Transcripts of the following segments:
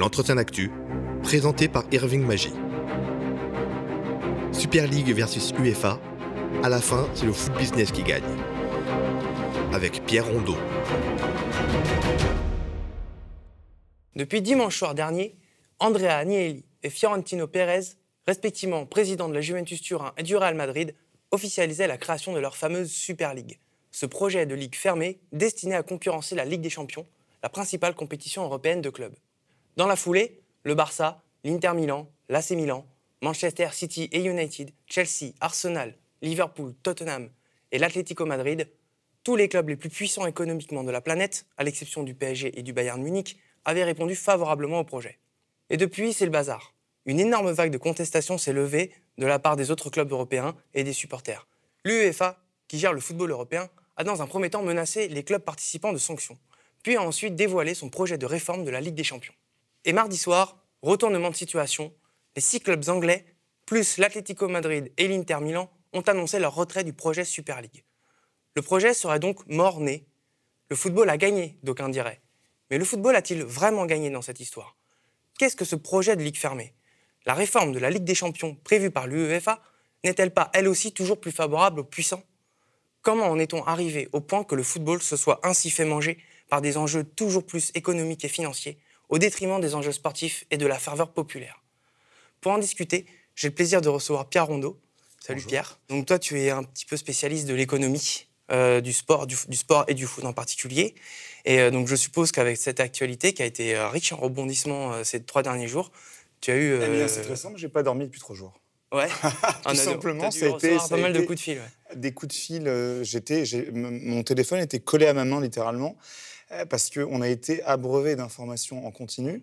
l'entretien d'actu, présenté par Irving Magie. Super League versus UEFA, à la fin, c'est le foot business qui gagne. Avec Pierre Rondeau. Depuis dimanche soir dernier, Andrea Agnelli et Fiorentino Pérez, respectivement président de la Juventus Turin et du Real Madrid, officialisaient la création de leur fameuse Super League. Ce projet de ligue fermée destiné à concurrencer la Ligue des Champions, la principale compétition européenne de clubs. Dans la foulée, le Barça, l'Inter Milan, l'AC Milan, Manchester City et United, Chelsea, Arsenal, Liverpool, Tottenham et l'Atlético Madrid, tous les clubs les plus puissants économiquement de la planète, à l'exception du PSG et du Bayern Munich, avaient répondu favorablement au projet. Et depuis, c'est le bazar. Une énorme vague de contestation s'est levée de la part des autres clubs européens et des supporters. L'UEFA, qui gère le football européen, a dans un premier temps menacé les clubs participants de sanctions, puis a ensuite dévoilé son projet de réforme de la Ligue des Champions. Et mardi soir, retournement de situation, les six clubs anglais, plus l'Atlético Madrid et l'Inter Milan, ont annoncé leur retrait du projet Super League. Le projet serait donc mort-né. Le football a gagné, d'aucuns diraient. Mais le football a-t-il vraiment gagné dans cette histoire? Qu'est-ce que ce projet de Ligue fermée? La réforme de la Ligue des Champions prévue par l'UEFA n'est-elle pas elle aussi toujours plus favorable aux puissants? Comment en est-on arrivé au point que le football se soit ainsi fait manger par des enjeux toujours plus économiques et financiers, au détriment des enjeux sportifs et de la ferveur populaire Pour en discuter, j'ai le plaisir de recevoir Pierre Rondeau. Salut Pierre. Donc toi, tu es un petit peu spécialiste de l'économie euh, du, sport, du, sport et du foot en particulier. Et euh, donc je suppose qu'avec cette actualité qui a été euh, riche en rebondissements ces trois derniers jours, tu as eu... Eh c'est très simple, j'ai pas dormi depuis trois jours. Ouais. Tout simplement, ça a été pas mal de coups de fil. Des coups de fil. j'étais, mon téléphone était collé à ma main littéralement parce qu'on a été abreuvé d'informations en continu.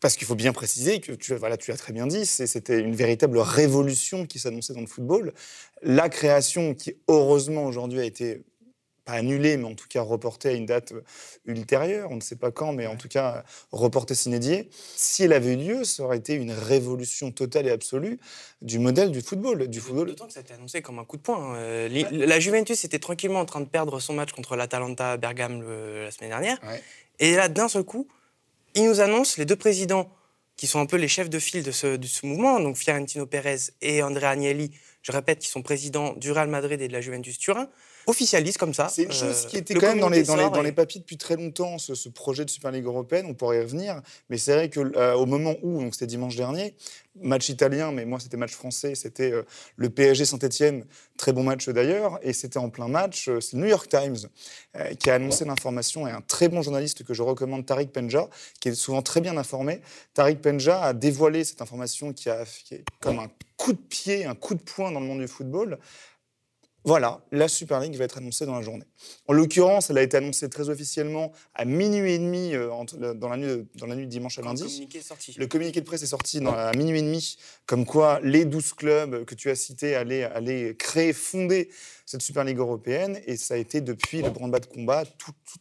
Parce qu'il faut bien préciser que tu, voilà, tu l'as très bien dit, c'était une véritable révolution qui s'annonçait dans le football. La création, qui heureusement aujourd'hui a été pas annulée, mais en tout cas reportée à une date ultérieure, on ne sait pas quand, mais en tout cas reportée s'inédier. Si elle avait eu lieu, ça aurait été une révolution totale et absolue du modèle du football. Du football. D'autant que ça a été annoncé comme un coup de poing. Hein. Euh, la Juventus était tranquillement en train de perdre son match contre l'Atalanta Bergame la semaine dernière. Et là, d'un seul coup, il nous annonce les deux présidents qui sont un peu les chefs de file de ce, de ce mouvement, donc Fiorentino Pérez et Andrea Agnelli, je répète, qui sont présidents du Real Madrid et de la Juventus Turin, officialisent comme ça. C'est une chose qui euh, était quand même dans les, dans, les, dans les, papiers depuis très longtemps, ce, projet de Super League européenne, on pourrait y revenir, mais c'est vrai qu'au euh, moment où, donc c'était dimanche dernier, match italien, mais moi c'était match français, c'était euh, le PSG Saint-Etienne, très bon match d'ailleurs, et c'était en plein match, c'est le New York Times qui a annoncé l'information, et un très bon journaliste que je recommande, Tariq Penja, qui est souvent très bien informé. Tariq Penja a dévoilé cette information qui, a, qui est comme un coup de pied, un coup de poing dans le monde du football. Voilà, la Super League va être annoncée dans la journée. En l'occurrence, elle a été annoncée très officiellement à minuit et demi euh, dans, la nuit de, dans la nuit de dimanche à lundi. Le communiqué est sorti. Le communiqué de presse est sorti à minuit et demi, comme quoi les 12 clubs que tu as cités allaient, allaient créer, fonder cette Super Ligue européenne. Et ça a été depuis le branle-bas de combat,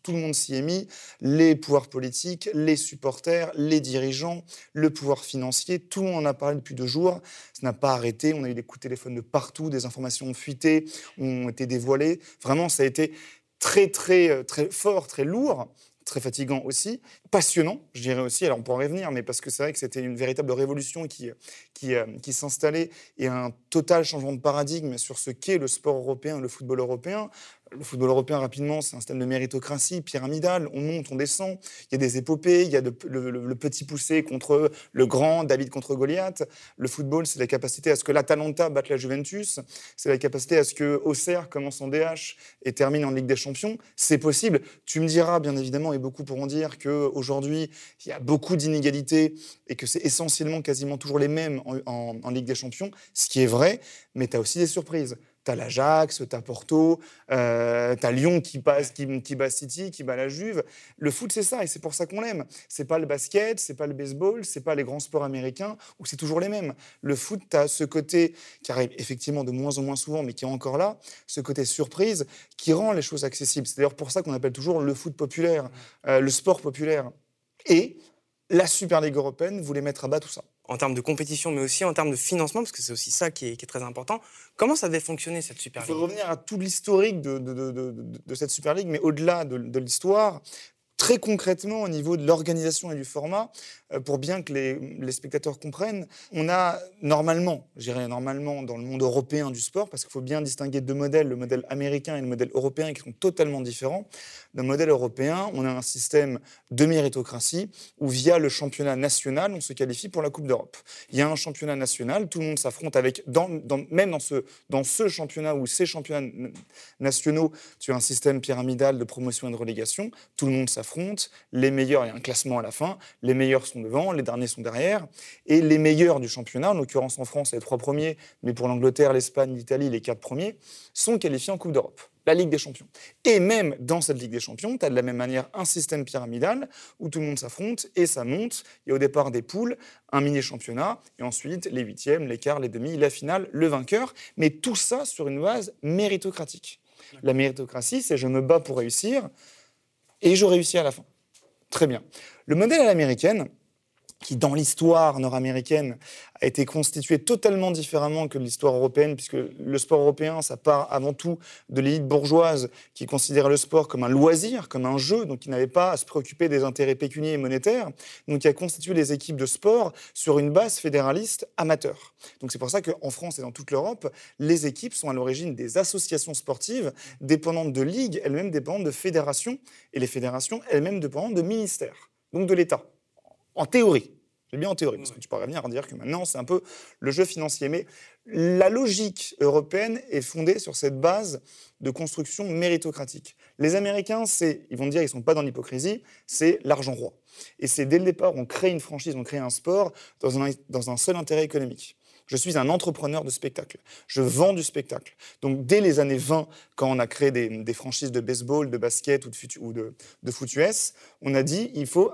tout, le monde s'y est mis, les pouvoirs politiques, les supporters, les dirigeants, le pouvoir financier, tout le monde en a parlé depuis deux jours. Ça n'a pas arrêté, on a eu des coups de téléphone de partout, des informations ont fuité, ont été dévoilées. Vraiment, ça a été très, très, très fort, très lourd très fatigant aussi, passionnant, je dirais aussi, alors on pourra revenir, mais parce que c'est vrai que c'était une véritable révolution qui, qui, euh, qui s'installait et un total changement de paradigme sur ce qu'est le sport européen, le football européen. Le football européen, rapidement, c'est un système de méritocratie pyramidale. On monte, on descend. Il y a des épopées, il y a le, petit poussé contre le grand, David contre Goliath. Le football, c'est la capacité à ce que l'Atalanta batte la Juventus. C'est la capacité à ce que Auxerre commence en DH et termine en Ligue des Champions. C'est possible. Tu me diras, bien évidemment, et beaucoup pourront dire qu'aujourd'hui, il y a beaucoup d'inégalités et que c'est essentiellement quasiment toujours les mêmes en, en Ligue des Champions, ce qui est vrai, mais tu as aussi des surprises. T'as l'Ajax, t'as Porto, euh, t'as Lyon qui, passe, qui, bat City, qui bat la Juve. Le foot, c'est ça, et c'est pour ça qu'on l'aime. C'est pas le basket, c'est pas le baseball, c'est pas les grands sports américains, où c'est toujours les mêmes. Le foot, t'as ce côté qui arrive effectivement de moins en moins souvent, mais qui est encore là, ce côté surprise, qui rend les choses accessibles. C'est d'ailleurs pour ça qu'on appelle toujours le foot populaire, euh, le sport populaire. Et la Super Ligue européenne voulait mettre à bas tout ça en termes de compétition, mais aussi en termes de financement, parce que c'est aussi ça qui est, très important. Comment ça devait fonctionner, cette Super League Il faut revenir à tout l'historique de, de, cette Super League, mais au-delà de, l'histoire, très concrètement, au niveau de l'organisation et du format, euh, pour bien que les, spectateurs comprennent. On a normalement, j'irais normalement dans le monde européen du sport, parce qu'il faut bien distinguer deux modèles, le modèle américain et le modèle européen, qui sont totalement différents. Dans le modèle européen, on a un système de méritocratie où via le championnat national, on se qualifie pour la Coupe d'Europe. Il y a un championnat national, tout le monde s'affronte avec, même dans ce, dans ce championnat ou ces championnats nationaux, tu as un système pyramidal de promotion et de relégation, tout le monde s'affronte, les meilleurs, il y a un classement à la fin, les meilleurs sont devant, les derniers sont derrière, et les meilleurs du championnat, en l'occurrence en France, les trois premiers, mais pour l'Angleterre, l'Espagne, l'Italie, les quatre premiers, sont qualifiés en Coupe d'Europe la Ligue des Champions. Et même dans cette Ligue des Champions, tu as de la même manière un système pyramidal où tout le monde s'affronte et ça monte. Il y a au départ des poules, un mini-championnat, et ensuite les huitièmes, les quarts, les demi, la finale, le vainqueur. Mais tout ça sur une base méritocratique. La méritocratie, c'est je me bats pour réussir et je réussis à la fin. Très bien. Le modèle à l'américaine, qui dans l'histoire nord-américaine a été constitué totalement différemment que l'histoire européenne, puisque le sport européen, ça part avant tout de l'élite bourgeoise qui considérait le sport comme un loisir, comme un jeu, donc qui n'avait pas à se préoccuper des intérêts pécuniaires et monétaires, donc qui a constitué les équipes de sport sur une base fédéraliste amateur. Donc c'est pour ça qu'en France et dans toute l'Europe, les équipes sont à l'origine des associations sportives dépendantes de ligues, elles-mêmes dépendantes de fédérations, et les fédérations elles-mêmes dépendantes de ministères, donc de l'État en théorie. C'est bien en théorie, parce que tu pourrais venir dire que maintenant, c'est un peu le jeu financier. Mais la logique européenne est fondée sur cette base de construction méritocratique. Les Américains, c'est, ils vont dire, ils ne sont pas dans l'hypocrisie, c'est l'argent roi. Et c'est dès le départ, on crée une franchise, on crée un sport dans un, dans un seul intérêt économique. Je suis un entrepreneur de spectacle. Je vends du spectacle. Donc, dès les années 20, quand on a créé des, franchises de baseball, de basket ou de, US, on a dit il faut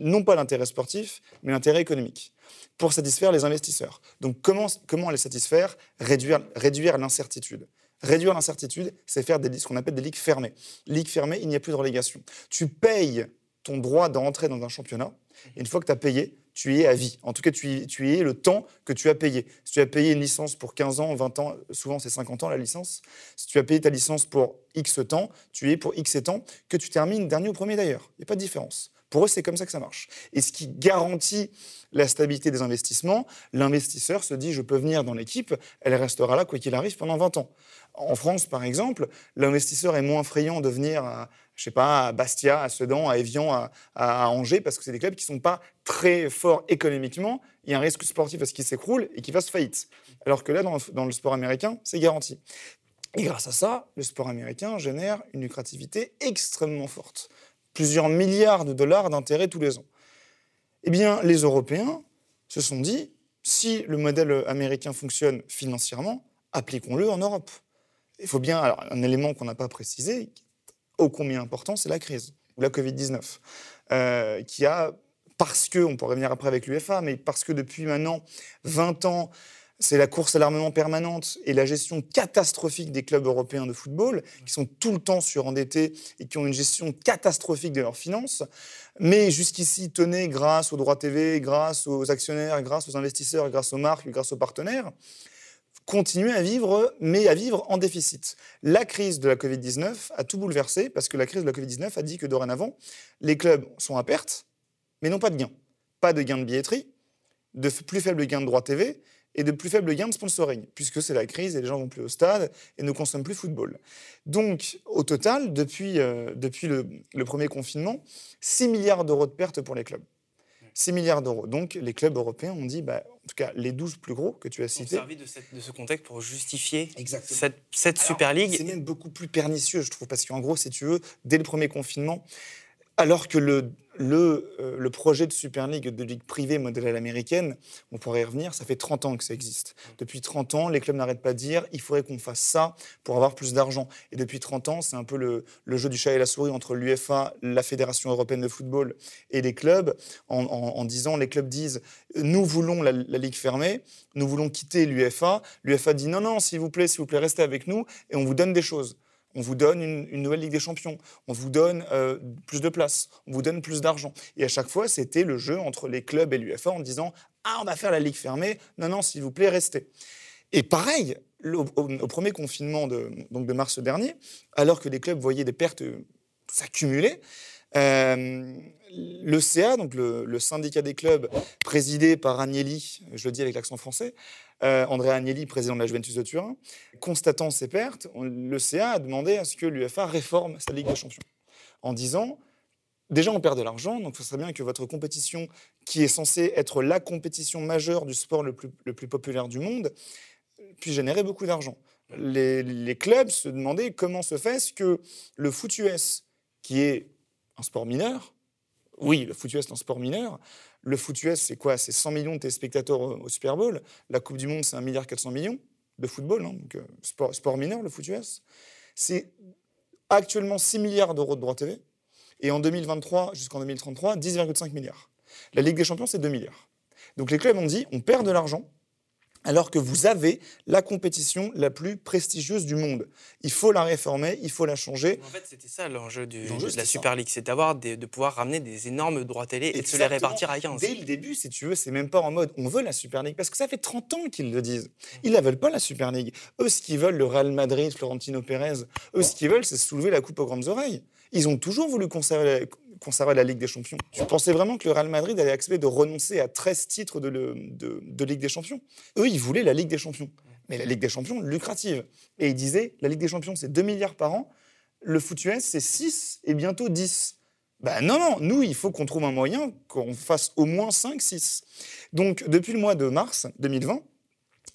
non pas l'intérêt sportif, mais l'intérêt économique pour satisfaire les investisseurs. Donc, comment, comment les satisfaire? Réduire, réduire l'incertitude. Réduire l'incertitude, c'est faire des, ce qu'on appelle des ligues fermées. Ligue fermée, il n'y a plus de relégation. Tu payes ton droit d'entrer dans un championnat, et une fois que tu as payé, tu es à vie. En tout cas, tu es le temps que tu as payé. Si tu as payé une licence pour 15 ans, 20 ans, souvent c'est 50 ans la licence, si tu as payé ta licence pour X temps, tu es pour X temps, que tu termines dernier ou premier d'ailleurs. Il n'y a pas de différence. Pour eux, c'est comme ça que ça marche. Et ce qui garantit la stabilité des investissements, l'investisseur se dit, je peux venir dans l'équipe, elle restera là quoi qu'il arrive pendant 20 ans. En France, par exemple, l'investisseur est moins friand de venir à, je sais pas, à Bastia, à Sedan, à Evian, à, Angers, parce que c'est des clubs qui ne sont pas très forts économiquement. Il y a un risque sportif à ce qu'ils s'écroulent et qu'ils fassent faillite. Alors que là, dans le sport américain, c'est garanti. Et grâce à ça, le sport américain génère une lucrativité extrêmement forte plusieurs milliards de dollars d'intérêts tous les ans. Eh bien, les Européens se sont dit, si le modèle américain fonctionne financièrement, appliquons-le en Europe. Il faut bien, alors un élément qu'on n'a pas précisé, ô combien important, c'est la crise, ou la Covid-19, euh, qui a, parce que, on pourrait revenir après avec l'UFA, mais parce que depuis maintenant 20 ans, c'est la course à l'armement permanente et la gestion catastrophique des clubs européens de football, qui sont tout le temps surendettés et qui ont une gestion catastrophique de leurs finances. Mais jusqu'ici, tenez, grâce aux droits TV, grâce aux actionnaires, grâce aux investisseurs, grâce aux marques, grâce aux partenaires, continuer à vivre, mais à vivre en déficit. La crise de la Covid-19 a tout bouleversé, parce que la crise de la Covid-19 a dit que dorénavant, les clubs sont à perte, mais n'ont pas de gains. Pas de gains de billetterie, de plus faibles gains de droits TV, et de plus faibles gains de sponsoring, puisque c'est la crise et les gens vont plus au stade et ne consomment plus football. Donc, au total, depuis, euh, depuis le, premier confinement, 6 milliards d'euros de pertes pour les clubs. 6 milliards d'euros. Donc, les clubs européens ont dit, bah, en tout cas, les 12 plus gros que tu as cités. Ont servi de, de, ce contexte pour justifier cette, cette Super League. C'est même beaucoup plus pernicieux, je trouve, parce qu'en gros, si tu veux, dès le premier confinement, alors que le, le, euh, le, projet de Super League, de ligue privée modèle à l'américaine, on pourrait y revenir, ça fait 30 ans que ça existe. Depuis 30 ans, les clubs n'arrêtent pas de dire il faudrait qu'on fasse ça pour avoir plus d'argent. Et depuis 30 ans, c'est un peu le, le, jeu du chat et la souris entre l'UFA, la Fédération européenne de football et les clubs, en, en, disant les clubs disent nous voulons la, la ligue fermée, nous voulons quitter l'UFA. L'UFA dit non, non, s'il vous plaît, s'il vous plaît, restez avec nous et on vous donne des choses on vous donne une, nouvelle Ligue des Champions, on vous donne euh, plus de places, on vous donne plus d'argent. Et à chaque fois, c'était le jeu entre les clubs et l'UFA en disant Ah, on va faire la Ligue fermée, non, non, s'il vous plaît, restez. Et pareil, au, premier confinement de, donc de mars dernier, alors que les clubs voyaient des pertes s'accumuler, Euh, le CA, donc le, syndicat des clubs, présidé par Agnelli, je le dis avec l'accent français, euh, André Agnelli, président de la Juventus de Turin, constatant ces pertes, le CA a demandé à ce que l'UFA réforme sa Ligue des Champions, en disant Déjà, on perd de l'argent, donc ce serait bien que votre compétition, qui est censée être la compétition majeure du sport le plus, le plus populaire du monde, puisse générer beaucoup d'argent. Les, les, clubs se demandaient comment se fait-ce que le foot US, qui est un sport mineur, oui, le foot US est un sport mineur, le foot US, c'est quoi? C'est 100 millions de téléspectateurs au, Super Bowl, la Coupe du Monde, c'est 1,4 milliard de football, hein, euh, sport, sport mineur, le foot US. C'est actuellement 6 milliards d'euros de droits TV, et en 2023 jusqu'en 2033, 10,5 milliards. La Ligue des Champions, c'est 2 milliards. Donc les clubs ont dit, on perd de l'argent, alors que vous avez la compétition la plus prestigieuse du monde. Il faut la réformer, il faut la changer. En fait, c'était ça l'enjeu de la Super League, c'est d'avoir de pouvoir ramener des énormes droits télé et de se les répartir à 15. Dès le début, si tu veux, c'est même pas en mode on veut la Super League, parce que ça fait 30 ans qu'ils le disent. Ils la veulent pas, la Super League. Eux, ce qu'ils veulent, le Real Madrid, Florentino Pérez, eux, ce qu'ils veulent, c'est soulever la coupe aux grandes oreilles. Ils ont toujours voulu conserver conserver la Ligue des Champions. Tu pensais vraiment que le Real Madrid allait accepter de renoncer à 13 titres de, de, Ligue des Champions? Eux, ils voulaient la Ligue des Champions. Mais la Ligue des Champions, lucrative. Et ils disaient, la Ligue des Champions, c'est 2 milliards par an. Le foot US, c'est 6 et bientôt 10. Ben non, non, nous, il faut qu'on trouve un moyen qu'on fasse au moins 5, 6. Donc, depuis le mois de mars 2020,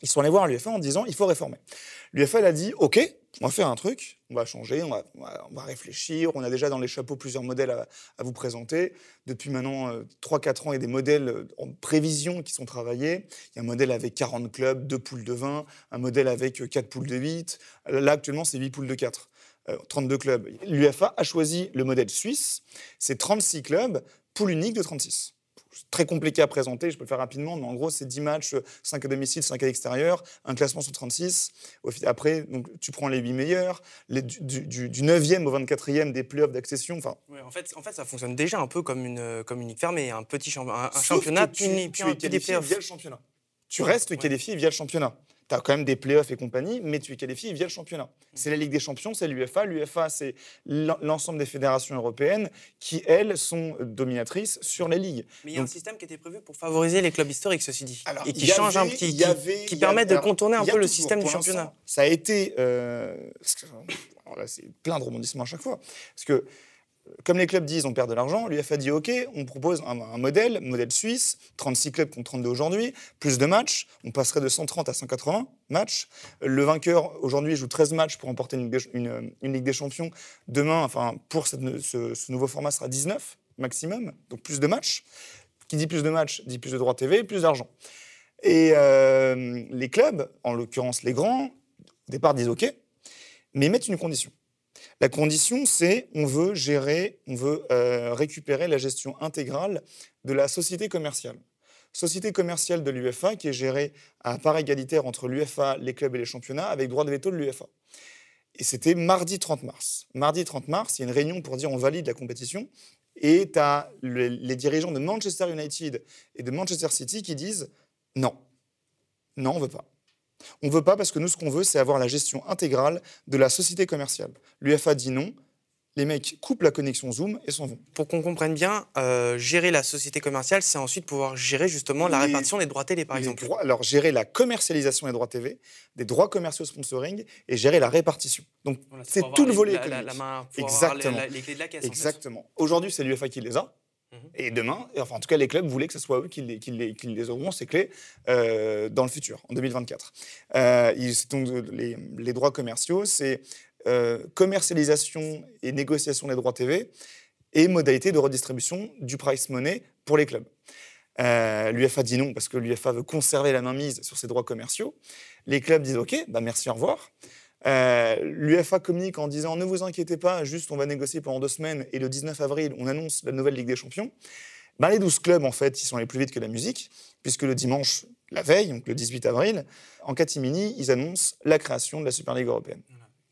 ils sont allés voir l'UEFA en disant, il faut réformer. L'UEFA, a dit, OK, on va faire un truc, on va changer, on va, réfléchir. On a déjà dans les chapeaux plusieurs modèles à, vous présenter. Depuis maintenant 3-4 euh, ans, il y a des modèles euh, en prévision qui sont travaillés. Il y a un modèle avec 40 clubs, 2 poules de 20, un modèle avec 4 euh, poules de 8. Là, actuellement, c'est 8 poules de 4. 32 clubs. L'UFA a choisi le modèle suisse. C'est 36 clubs, poule unique de 36 très compliqué à présenter, je peux le faire rapidement, mais en gros, c'est 10 matchs, 5 à domicile, 5 à l'extérieur, un classement sur 36. Après, donc, tu prends les 8 meilleurs, les, du, du, 9e au 24e des playoffs d'accession. Enfin, en, fait, en fait, ça fonctionne déjà un peu comme une, comme une ligue fermée, un petit un, championnat, tu, puis, tu, es via le championnat. Tu restes qualifié via le championnat tu as quand même des playoffs et compagnie, mais tu es qualifié via le championnat. C'est la Ligue des Champions, c'est l'UFA. L'UFA, c'est l'ensemble des fédérations européennes qui, elles, sont dominatrices sur les ligues. Mais il y a un système qui était prévu pour favoriser les clubs historiques, ceci dit, et qui change un petit, qui, qui permet de contourner un peu le système du championnat. Ça a été, euh, c'est plein de rebondissements à chaque fois, parce que comme les clubs disent on perd de l'argent, l'UFA dit OK, on propose un, modèle, modèle suisse, 36 clubs contre 32 aujourd'hui, plus de matchs, on passerait de 130 à 180 matchs. Le vainqueur aujourd'hui joue 13 matchs pour remporter une, Ligue des Champions. Demain, enfin pour ce, nouveau format sera 19 maximum, donc plus de matchs. Qui dit plus de matchs dit plus de droits TV, plus d'argent. Et euh, les clubs, en l'occurrence les grands, au départ disent OK, mais mettent une condition la condition, c'est on veut gérer, on veut euh, récupérer la gestion intégrale de la société commerciale. Société commerciale de l'UFA qui est gérée à part égalitaire entre l'UFA, les clubs et les championnats avec droit de veto de l'UFA. Et c'était mardi 30 mars. Mardi 30 mars, il y a une réunion pour dire on valide la compétition. Et tu as les dirigeants de Manchester United et de Manchester City qui disent non, non, on ne veut pas. On ne veut pas parce que nous, ce qu'on veut, c'est avoir la gestion intégrale de la société commerciale. L'UFA dit non. Les mecs coupent la connexion Zoom et s'en vont. Pour qu'on comprenne bien, euh, gérer la société commerciale, c'est ensuite pouvoir gérer justement la répartition des droits télé, par exemple. alors, gérer la commercialisation des droits TV, des droits commerciaux sponsoring et gérer la répartition. Donc, c'est tout le volet économique. La, main, Exactement. les clés de la caisse. Exactement. Aujourd'hui, c'est l'UFA qui les a. Mhm. Et demain, enfin en tout cas les clubs voulaient que ce soit eux qui les, auront, ces clés, euh, dans le futur, en 2024. Euh, donc, les, les, droits commerciaux, c'est euh, commercialisation et négociation des droits TV et modalité de redistribution du price money pour les clubs. Euh, L'UFA dit non parce que l'UFA veut conserver la mainmise sur ses droits commerciaux. Les clubs disent OK, bah merci, au revoir. Euh, L'UFA communique en disant ne vous inquiétez pas, juste on va négocier pendant deux semaines et le 19 avril on annonce la nouvelle Ligue des Champions. Ben, les 12 clubs en fait ils sont allés plus vite que la musique puisque le dimanche, la veille, donc le 18 avril, en catimini ils annoncent la création de la Super Ligue européenne.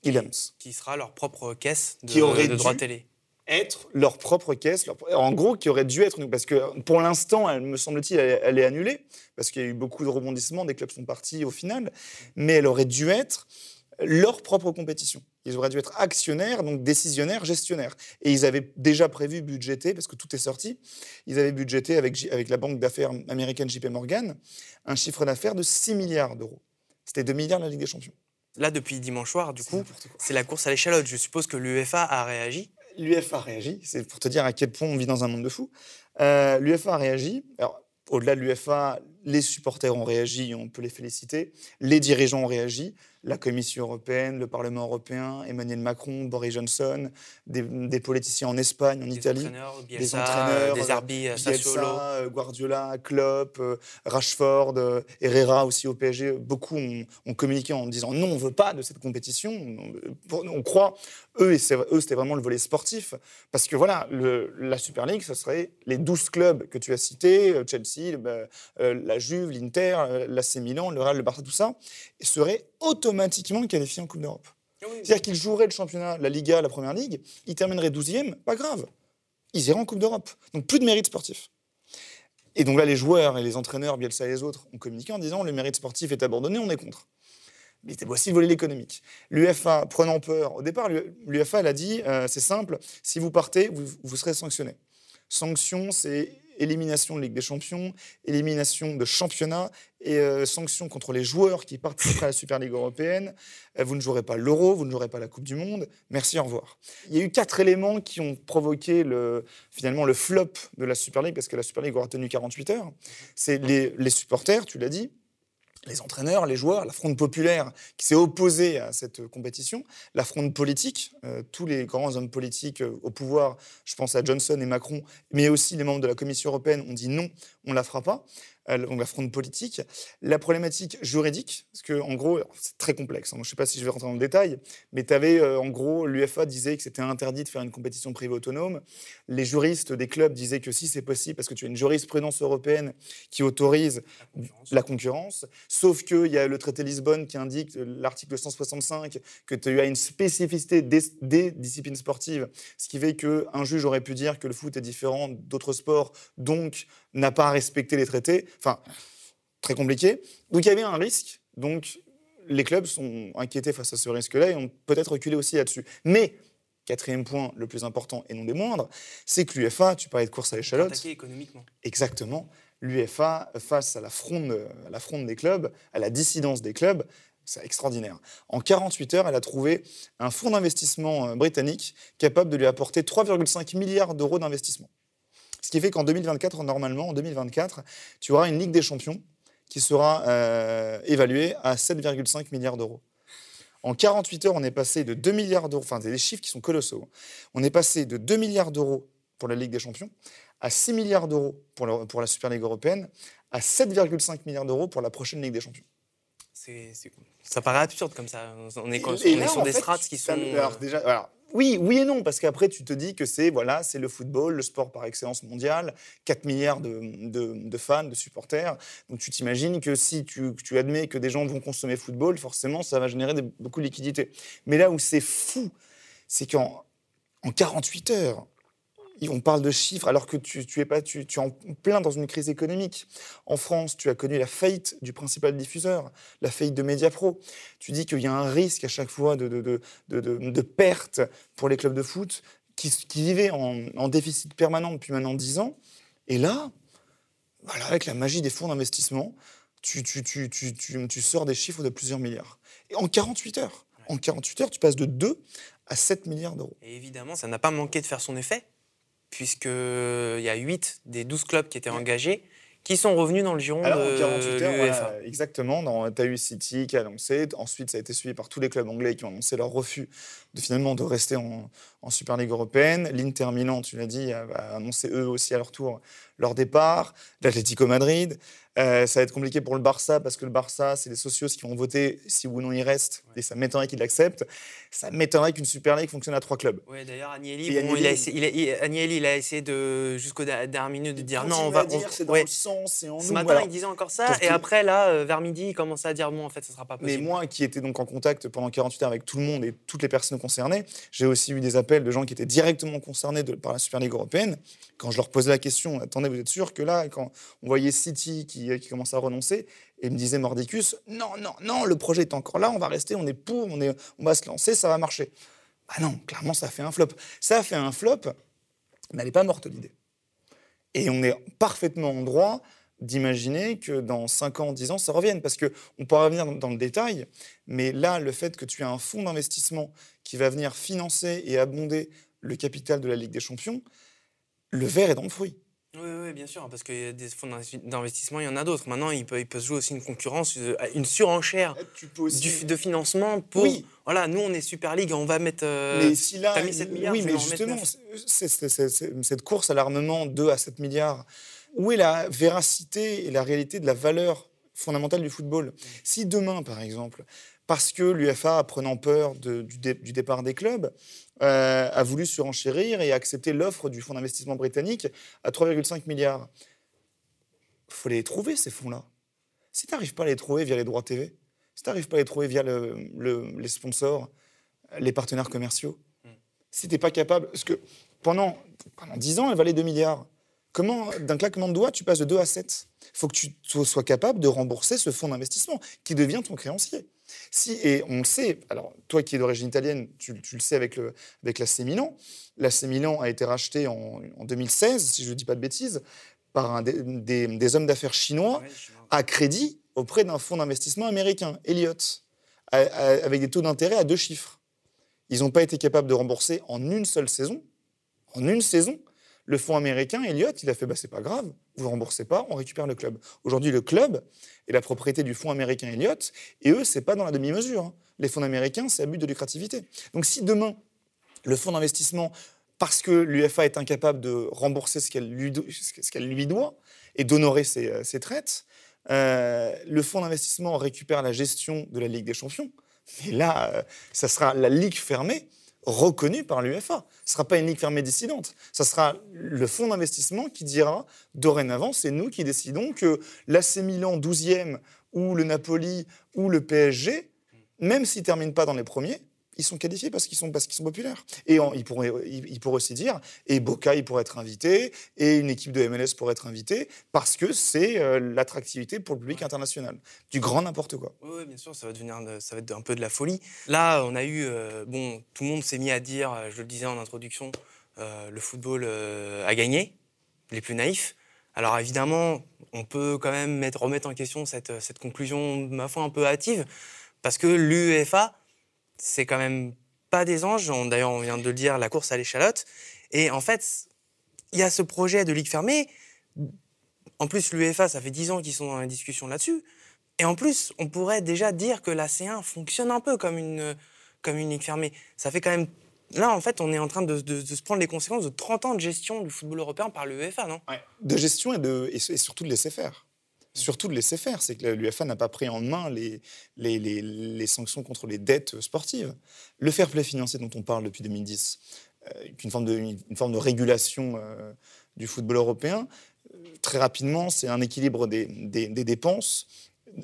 Qui, qui sera leur propre caisse de, qui aurait de droit télé être leur propre caisse, en gros, qui aurait dû être, parce que pour l'instant, elle me semble-t-il, elle, est annulée, parce qu'il y a eu beaucoup de rebondissements, des clubs sont partis au final, mais elle aurait dû être leur propre compétition. Ils auraient dû être actionnaires, donc décisionnaires, gestionnaires. Et ils avaient déjà prévu budgéter, parce que tout est sorti, ils avaient budgété avec, avec la banque d'affaires américaine JP Morgan un chiffre d'affaires de 6 milliards d'euros. C'était 2 milliards de la Ligue des Champions. Là, depuis dimanche soir, du coup, c'est la course à l'échalote. Je suppose que l'UEFA a réagi. L'UEFA a réagi, c'est pour te dire à quel point on vit dans un monde de fous. Euh, L'UEFA a réagi. Alors, au-delà de l'UEFA, les supporters ont réagi, on peut les féliciter. Les dirigeants ont réagi la Commission européenne, le Parlement européen, Emmanuel Macron, Boris Johnson, des, politiciens en Espagne, en Italie, des entraîneurs, des arbitres, Bielsa, euh, Guardiola, Klopp, euh, Rashford, euh, Herrera aussi au PSG. Beaucoup ont, communiqué en disant non, on veut pas de cette compétition. On croit, eux, eux c'était vraiment le volet sportif, parce que voilà, la Super League, ce serait les 12 clubs que tu as cités, Chelsea, la Juve, l'Inter, l'AC Milan, le Real, le Barça, tout ça, seraient automatiquement qualifiés en Coupe d'Europe. C'est-à-dire qu'ils joueraient le championnat, la Liga, la Première Ligue, ils termineraient 12e, pas grave. Ils iraient en Coupe d'Europe. Donc plus de mérite sportif. Et donc là, les joueurs et les entraîneurs, Bielsa et les autres, ont communiqué en disant le mérite sportif est abandonné, on est contre. Mais c'était aussi voler l'économique. L'UFA, prenant peur, au départ, l'UFA, elle a dit euh, c'est simple, si vous partez, vous, vous serez sanctionné. Sanction, c'est élimination de Ligue des Champions, élimination de championnat et euh, sanctions contre les joueurs qui participent à la Super Ligue européenne. Euh, vous ne jouerez pas l'Euro, vous ne jouerez pas la Coupe du Monde. Merci, au revoir. Il y a eu quatre éléments qui ont provoqué le, finalement le flop de la Super League, parce que la Super League aura tenu 48 heures. C'est les supporters, tu l'as dit, les entraîneurs, les joueurs, la fronde populaire qui s'est opposée à cette compétition, la fronde politique, euh, tous les grands hommes politiques euh, au pouvoir, je pense à Johnson et Macron, mais aussi les membres de la Commission européenne ont dit non, on ne la fera pas. Donc la fronde politique. La problématique juridique, parce que en gros, c'est très complexe. Hein, je ne sais pas si je vais rentrer dans le détail, mais tu avais euh, en gros, l'UFA disait que c'était interdit de faire une compétition privée autonome. Les juristes des clubs disaient que si c'est possible, parce que tu as une jurisprudence européenne qui autorise la concurrence, sauf qu'il y a le traité Lisbonne qui indique, euh, l'article 165, que tu as une spécificité des, des disciplines sportives, ce qui fait qu'un juge aurait pu dire que le foot est différent d'autres sports, donc n'a pas respecté les traités. Enfin, très compliqué. Donc il y avait un risque. Donc les clubs sont inquiétés face à ce risque-là et ont peut-être reculé aussi là-dessus. Mais quatrième point, le plus important et non des moindres, c'est que l'UFA, tu parlais de course à l'échalote. économiquement. Exactement. L'UFA, face à la, fronde, à la fronde des clubs, à la dissidence des clubs, c'est extraordinaire. En 48 heures, elle a trouvé un fonds d'investissement euh, britannique capable de lui apporter 3,5 milliards d'euros d'investissement. Ce qui fait qu'en 2024, normalement, en 2024, tu auras une Ligue des Champions qui sera euh, évaluée à 7,5 milliards d'euros. En 48 heures, on est passé de 2 milliards d'euros, enfin, c'est des chiffres qui sont colossaux. On est passé de 2 milliards d'euros pour la Ligue des Champions à 6 milliards d'euros pour, pour la Super Ligue européenne, à 7,5 milliards d'euros pour la prochaine Ligue des Champions. ça paraît absurde comme ça. On est, sur des strates qui sont. Alors, déjà, oui, oui et non, parce qu'après, tu te dis que c'est voilà, c'est le football, le sport par excellence mondiale, 4 milliards de, fans, de supporters. Donc tu t'imagines que si tu, admets que des gens vont consommer football, forcément, ça va générer beaucoup de liquidités. Mais là où c'est fou, c'est qu'en en 48 heures, on parle de chiffres alors que tu, es pas, tu, es en plein dans une crise économique. En France, tu as connu la faillite du principal diffuseur, la faillite de Mediapro. Tu dis qu'il y a un risque à chaque fois de, de, de, perte pour les clubs de foot qui, vivaient en, déficit permanent depuis maintenant 10 ans. Et là, avec la magie des fonds d'investissement, tu, tu, tu, sors des chiffres de plusieurs milliards. Et en 48 heures. En 48 heures, tu passes de 2 à 7 milliards d'euros. Et évidemment, ça n'a pas manqué de faire son effet puisqu'il y a 8 des 12 clubs qui étaient engagés qui sont revenus dans le giron de 48 heures, exactement. Tu as eu City qui a annoncé, ensuite ça a été suivi par tous les clubs anglais qui ont annoncé leur refus de finalement de rester en, Super League européenne. L'Inter Milan, tu l'as dit, a annoncé eux aussi à leur tour leur départ. L'Atlético Madrid, euh, ça va être compliqué pour le Barça parce que le Barça, c'est les socios qui vont voter si ou non il reste et ça m'étonnerait qu'il l'accepte. Ça m'étonnerait qu'une Super League fonctionne à trois clubs. Oui, d'ailleurs, Agnelli, il, a essayé, il, a, essayé de, jusqu'au dernier minute de dire non, on va. Dire, c'est dans le sens et en Ce matin, il disait encore ça et après, là, euh, vers midi, il commençait à dire bon, en fait, ça sera pas possible. Mais moi, qui étais donc en contact pendant 48 heures avec tout le monde et toutes les personnes concernées, j'ai aussi eu des appels de gens qui étaient directement concernés par la Super League européenne. Quand je leur posais la question, attendez, vous êtes sûr que là, quand on voyait City qui qui, qui commençaient à renoncer et me disaient Mordicus, non, non, non, le projet est encore là, on va rester, on est pour, on, est, on va se lancer, ça va marcher. Bah non, clairement, ça fait un flop. Ça fait un flop, mais elle n'est pas morte l'idée. Et on est parfaitement en droit d'imaginer que dans 5 ans, 10 ans, ça revienne. Parce qu'on pourra revenir dans le détail, mais là, le fait que tu aies un fonds d'investissement qui va venir financer et abonder le capital de la Ligue des Champions, le verre est dans le fruit. Oui, bien sûr, parce qu'il y a des fonds d'investissement, il y en a d'autres. Maintenant, il peut, il peut se jouer aussi une concurrence, euh, une surenchère eh, de financement pour. Oui. Voilà, nous, on est Super League, on va mettre. Euh, mais si là. mis 7 milliards, oui, mais justement, cette course à l'armement, 2 à 7 milliards, où est la véracité et la réalité de la valeur fondamentale du football? Si demain, par exemple, parce que l'UFA, prenant peur du, du, départ des clubs, euh, a voulu surenchérir et accepter l'offre du fonds d'investissement britannique à 3,5 milliards. Il faut les trouver, ces fonds-là. Si tu n'arrives pas à les trouver via les droits TV, si tu n'arrives pas à les trouver via les sponsors, les partenaires commerciaux, hmm. si tu n'es pas capable... Parce que pendant, pendant 10 ans, elle valait 2 milliards. Comment, d'un claquement de doigts, tu passes de 2 à 7 Il faut que tu sois capable de rembourser ce fonds d'investissement qui devient ton créancier. Si, et on le sait, alors toi qui es d'origine italienne, tu, le sais avec, le, avec l'AC Milan. L'AC Milan a été racheté en, 2016, si je ne dis pas de bêtises, par un des, hommes d'affaires chinois à crédit auprès d'un fonds d'investissement américain, Elliott, avec des taux d'intérêt à deux chiffres. Ils n'ont pas été capables de rembourser en une seule saison, en une saison, le fonds américain, Elliott, il a fait bah, c'est pas grave, vous ne remboursez pas, on récupère le club. Aujourd'hui, le club est la propriété du fonds américain Elliott, et eux, c'est pas dans la demi-mesure. Hein. Les fonds américains, c'est à but de lucrativité. Donc si demain, le fonds d'investissement, parce que l'UFA est incapable de rembourser ce qu'elle lui, lui, doit et d'honorer ses, euh, traites, euh, le fonds d'investissement récupère la gestion de la Ligue des Champions. Et là, euh, ça sera la Ligue fermée reconnu par l'UFA. Ce ne sera pas une ligue fermée dissidente. Ce sera le fonds d'investissement qui dira dorénavant, c'est nous qui décidons que l'AC Milan 12e ou le Napoli ou le PSG, même s'ils ne terminent pas dans les premiers, ils sont qualifiés parce qu'ils sont, parce qu'ils sont populaires. Et ils, pourraient, ils, pourraient aussi dire, et Boca, il pourrait être invité, et une équipe de MLS pourrait être invitée, parce que c'est euh, l'attractivité pour le public international. Du grand n'importe quoi. Oui, bien sûr, ça va, devenir, ça va être un peu de la folie. Là, on a eu, euh, bon, tout le monde s'est mis à dire, euh, je le disais en introduction, le football a gagné, les plus naïfs. Alors évidemment, on peut quand même mettre, remettre en question cette, cette conclusion, ma foi, un peu hâtive, parce que l'UEFA c'est quand même pas des anges. D'ailleurs, on vient de le dire, la course à l'échalote. Et en fait, il y a ce projet de ligue fermée. En plus, l'UEFA, ça fait 10 ans qu'ils sont dans la discussion là-dessus. Et en plus, on pourrait déjà dire que la C1 fonctionne un peu comme une, comme une ligue fermée. Ça fait quand même. Là, en fait, on est en train de, se prendre les conséquences de 30 ans de gestion du football européen par l'UEFA, non? De gestion et, de, et surtout de laisser faire surtout de laisser faire. C'est que l'UFA n'a pas pris en main les, les, sanctions contre les dettes sportives. Le fair play financier dont on parle depuis 2010, euh, une, forme de, une, forme de régulation euh, du football européen, euh, très rapidement, c'est un équilibre des, dépenses,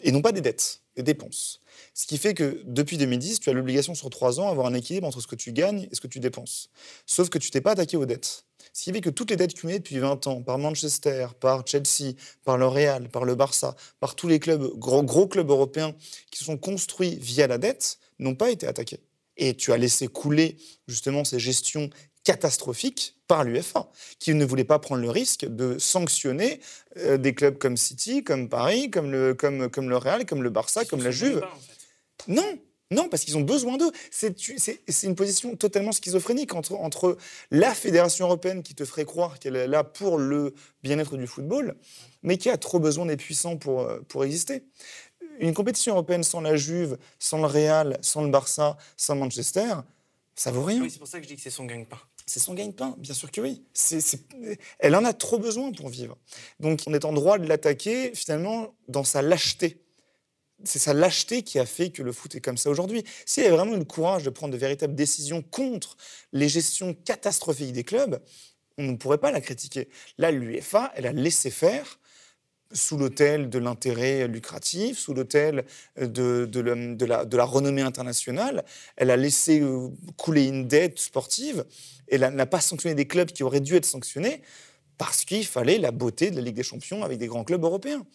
et non pas des dettes, des dépenses. Ce qui fait que depuis 2010, tu as l'obligation sur trois ans d'avoir un équilibre entre ce que tu gagnes et ce que tu dépenses. Sauf que tu t'es pas attaqué aux dettes. Ce qui fait que toutes les dettes cumulées depuis 20 ans par Manchester, par Chelsea, par le Real, par le Barça, par tous les clubs, gros, gros clubs européens qui se sont construits via la dette, n'ont pas été attaqués. Et tu as laissé couler justement ces gestions catastrophiques par l'UFA, qui ne voulait pas prendre le risque de sanctionner euh, des clubs comme City, comme Paris, comme le, comme, comme le Real, comme le Barça, comme la Juve. Non, non, parce qu'ils ont besoin d'eux. C'est une position totalement schizophrénique entre, entre la Fédération européenne qui te ferait croire qu'elle est là pour le bien-être du football, mais qui a trop besoin des puissants pour, euh, pour exister. Une compétition européenne sans la Juve, sans le Real, sans le Barça, sans Manchester, ça vaut rien. Oui, c'est pour ça que je dis que c'est son gagne-pain. C'est son gagne-pain, bien sûr que oui. Elle en a trop besoin pour vivre. Donc on est en droit de l'attaquer finalement dans sa lâcheté c'est sa lâcheté qui a fait que le foot est comme ça aujourd'hui. S'il avait vraiment eu le courage de prendre de véritables décisions contre les gestions catastrophiques des clubs, on ne pourrait pas la critiquer. Là, l'UEFA, elle a laissé faire sous l'autel de l'intérêt lucratif, sous l'autel de, de, la, renommée internationale. Elle a laissé euh, couler une dette sportive. Elle n'a pas sanctionné des clubs qui auraient dû être sanctionnés parce qu'il fallait la beauté de la Ligue des Champions avec des grands clubs européens.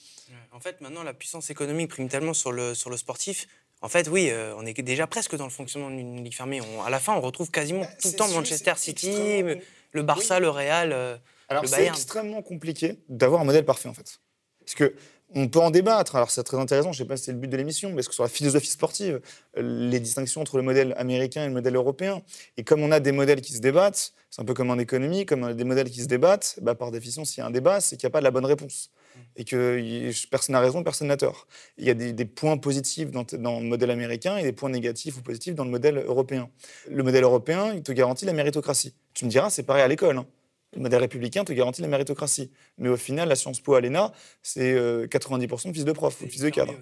En fait, maintenant, la puissance économique prime tellement sur le, sur le sportif. En fait, oui, euh, on est déjà presque dans le fonctionnement d'une ligue fermée. On- à la fin, on retrouve quasiment Bah, tout le c'est temps sûr, Manchester c'est City, extrêmement- le Barça, le Real, euh, Alors le c'est Bayern. extrêmement compliqué d'avoir un modèle parfait en fait. Parce que on peut en débattre, alors c'est très intéressant, je ne sais pas si c'est le but de l'émission, mais que sur la philosophie sportive, euh, les distinctions entre le modèle américain et le modèle européen, et comme on a des modèles qui se débattent, c'est un peu comme en économie, comme on a des modèles qui se débattent, bah, par définition, s'il y a un débat, c'est qu'il n'y a pas de la bonne réponse. Et que personne n'a raison, personne n'a tort. Il y a des, points positifs dans, dans le modèle américain et des points négatifs ou positifs dans le modèle européen. Le modèle européen, il te garantit la méritocratie. Tu me diras, c'est pareil à l'école. hein. Le modèle républicain te garantit la méritocratie. Mais au final, la Sciences Po à l'ENA, c'est euh, 90% de fils de prof ou de fils de cadre.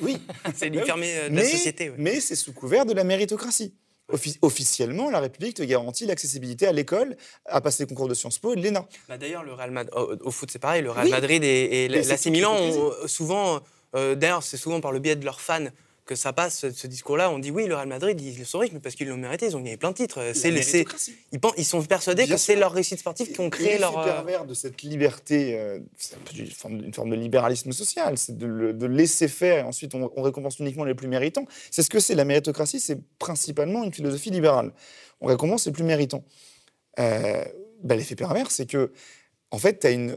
Oui, C'est Bah oui. fermée euh, de la mais, société. ouais. mais c'est sous couvert de la méritocratie. Offi- officiellement, la République te garantit l'accessibilité à l'école, à passer le concours de Sciences Po et de l'ENA. Bah, D'ailleurs, le Real Mad- au, au foot, c'est pareil. Le Real Oui. Madrid et, et l'AC Milan ont euh, souvent. euh, D'ailleurs, c'est souvent par le biais de leurs fans que ça passe, ce, discours-là. On dit oui, le Real Madrid, ils sont riches, mais parce qu'ils l'ont mérité, ils ont gagné plein de titres. C'est les- c'est- ils, pensent- ils sont persuadés Bien que c'est leur réussite sportive qui ont créé leur. euh, pervers de cette liberté, euh, c'est un peu une forme, une forme de libéralisme social, c'est de, laisser faire, et ensuite on, on récompense uniquement les plus méritants. C'est ce que c'est la méritocratie, c'est principalement une philosophie libérale. On récompense les plus méritants. Euh, bah, L'effet pervers, c'est que, en fait, tu as une